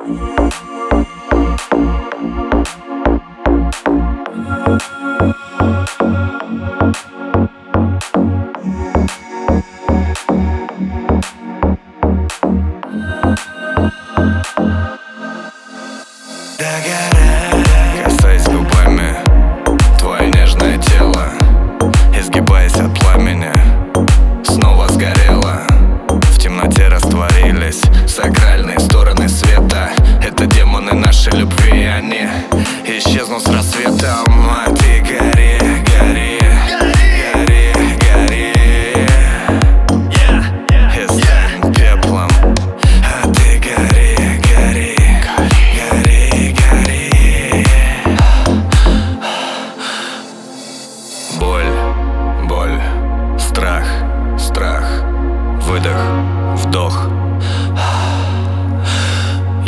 Thank you.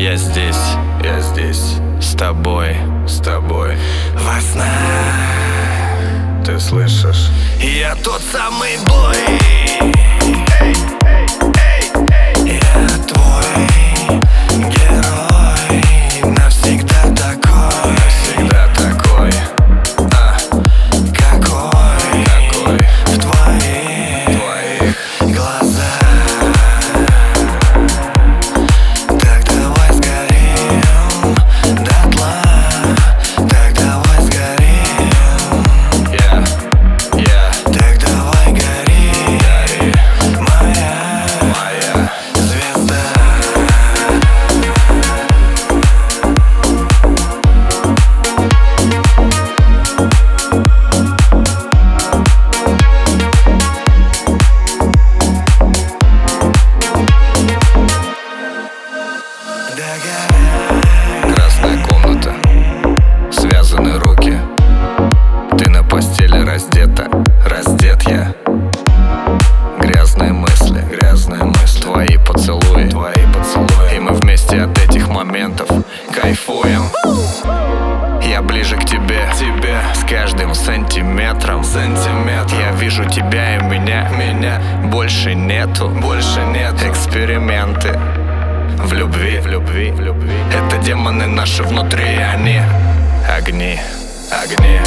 Я здесь, я здесь. С тобой, с тобой. Во снах Ты слышишь? Я тот самый бой. Я Красная комната. Связаны руки. Ты на постели раздета. Раздет я. Грязные мысли Грязные мысли. Твои поцелуи Твои поцелуи. И мы вместе от этих моментов Кайфуем. Я ближе к тебе, тебе С каждым сантиметром, сантиметр Я вижу тебя и меня, меня Больше нету, больше нет Эксперименты в любви, в любви, в любви. Это демоны наши внутри, они. Огни, огни